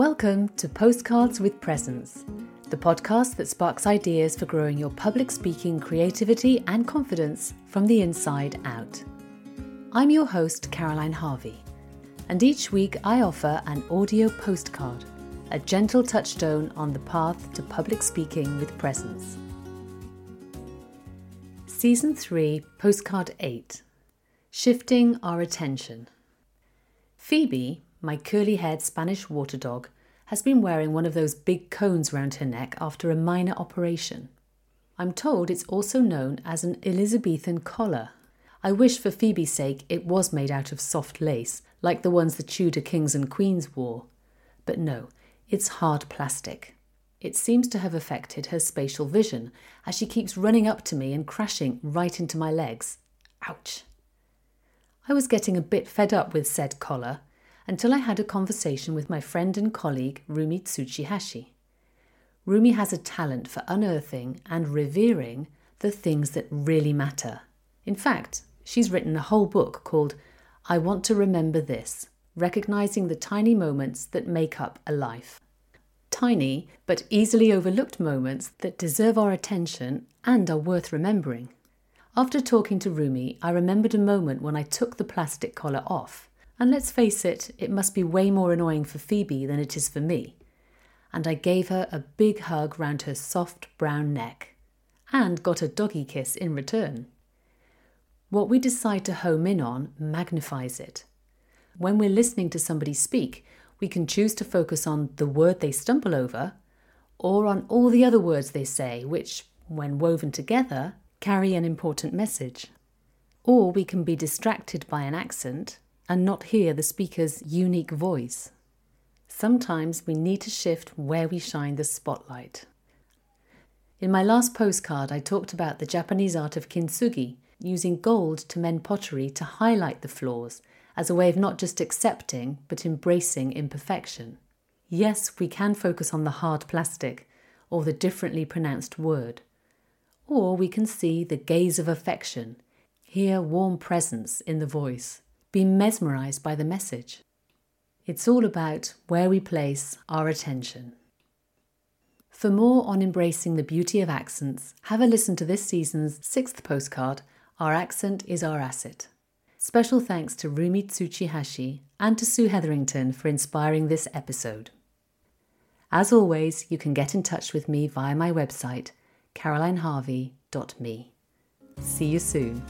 Welcome to Postcards with Presence, the podcast that sparks ideas for growing your public speaking creativity and confidence from the inside out. I'm your host, Caroline Harvey, and each week I offer an audio postcard, a gentle touchstone on the path to public speaking with presence. Season 3, Postcard 8 Shifting Our Attention. Phoebe, my curly haired Spanish water dog, has been wearing one of those big cones round her neck after a minor operation. I'm told it's also known as an Elizabethan collar. I wish for Phoebe's sake it was made out of soft lace, like the ones the Tudor kings and queens wore. But no, it's hard plastic. It seems to have affected her spatial vision as she keeps running up to me and crashing right into my legs. Ouch. I was getting a bit fed up with said collar until I had a conversation with my friend and colleague Rumi Tsuchihashi. Rumi has a talent for unearthing and revering the things that really matter. In fact, she's written a whole book called I Want to Remember This Recognizing the Tiny Moments That Make Up a Life. Tiny, but easily overlooked moments that deserve our attention and are worth remembering. After talking to Rumi, I remembered a moment when I took the plastic collar off and let's face it, it must be way more annoying for Phoebe than it is for me. And I gave her a big hug round her soft brown neck and got a doggy kiss in return. What we decide to home in on magnifies it. When we're listening to somebody speak, we can choose to focus on the word they stumble over or on all the other words they say, which, when woven together, carry an important message. Or we can be distracted by an accent and not hear the speaker's unique voice. Sometimes we need to shift where we shine the spotlight. In my last postcard, I talked about the Japanese art of kintsugi, using gold to mend pottery to highlight the flaws as a way of not just accepting but embracing imperfection. Yes, we can focus on the hard plastic or the differently pronounced word. Or we can see the gaze of affection, hear warm presence in the voice be mesmerized by the message. It's all about where we place our attention. For more on embracing the beauty of accents, have a listen to this season's sixth postcard, Our Accent is Our Asset. Special thanks to Rumi Tsuchihashi and to Sue Hetherington for inspiring this episode. As always, you can get in touch with me via my website, carolineharvey.me. See you soon.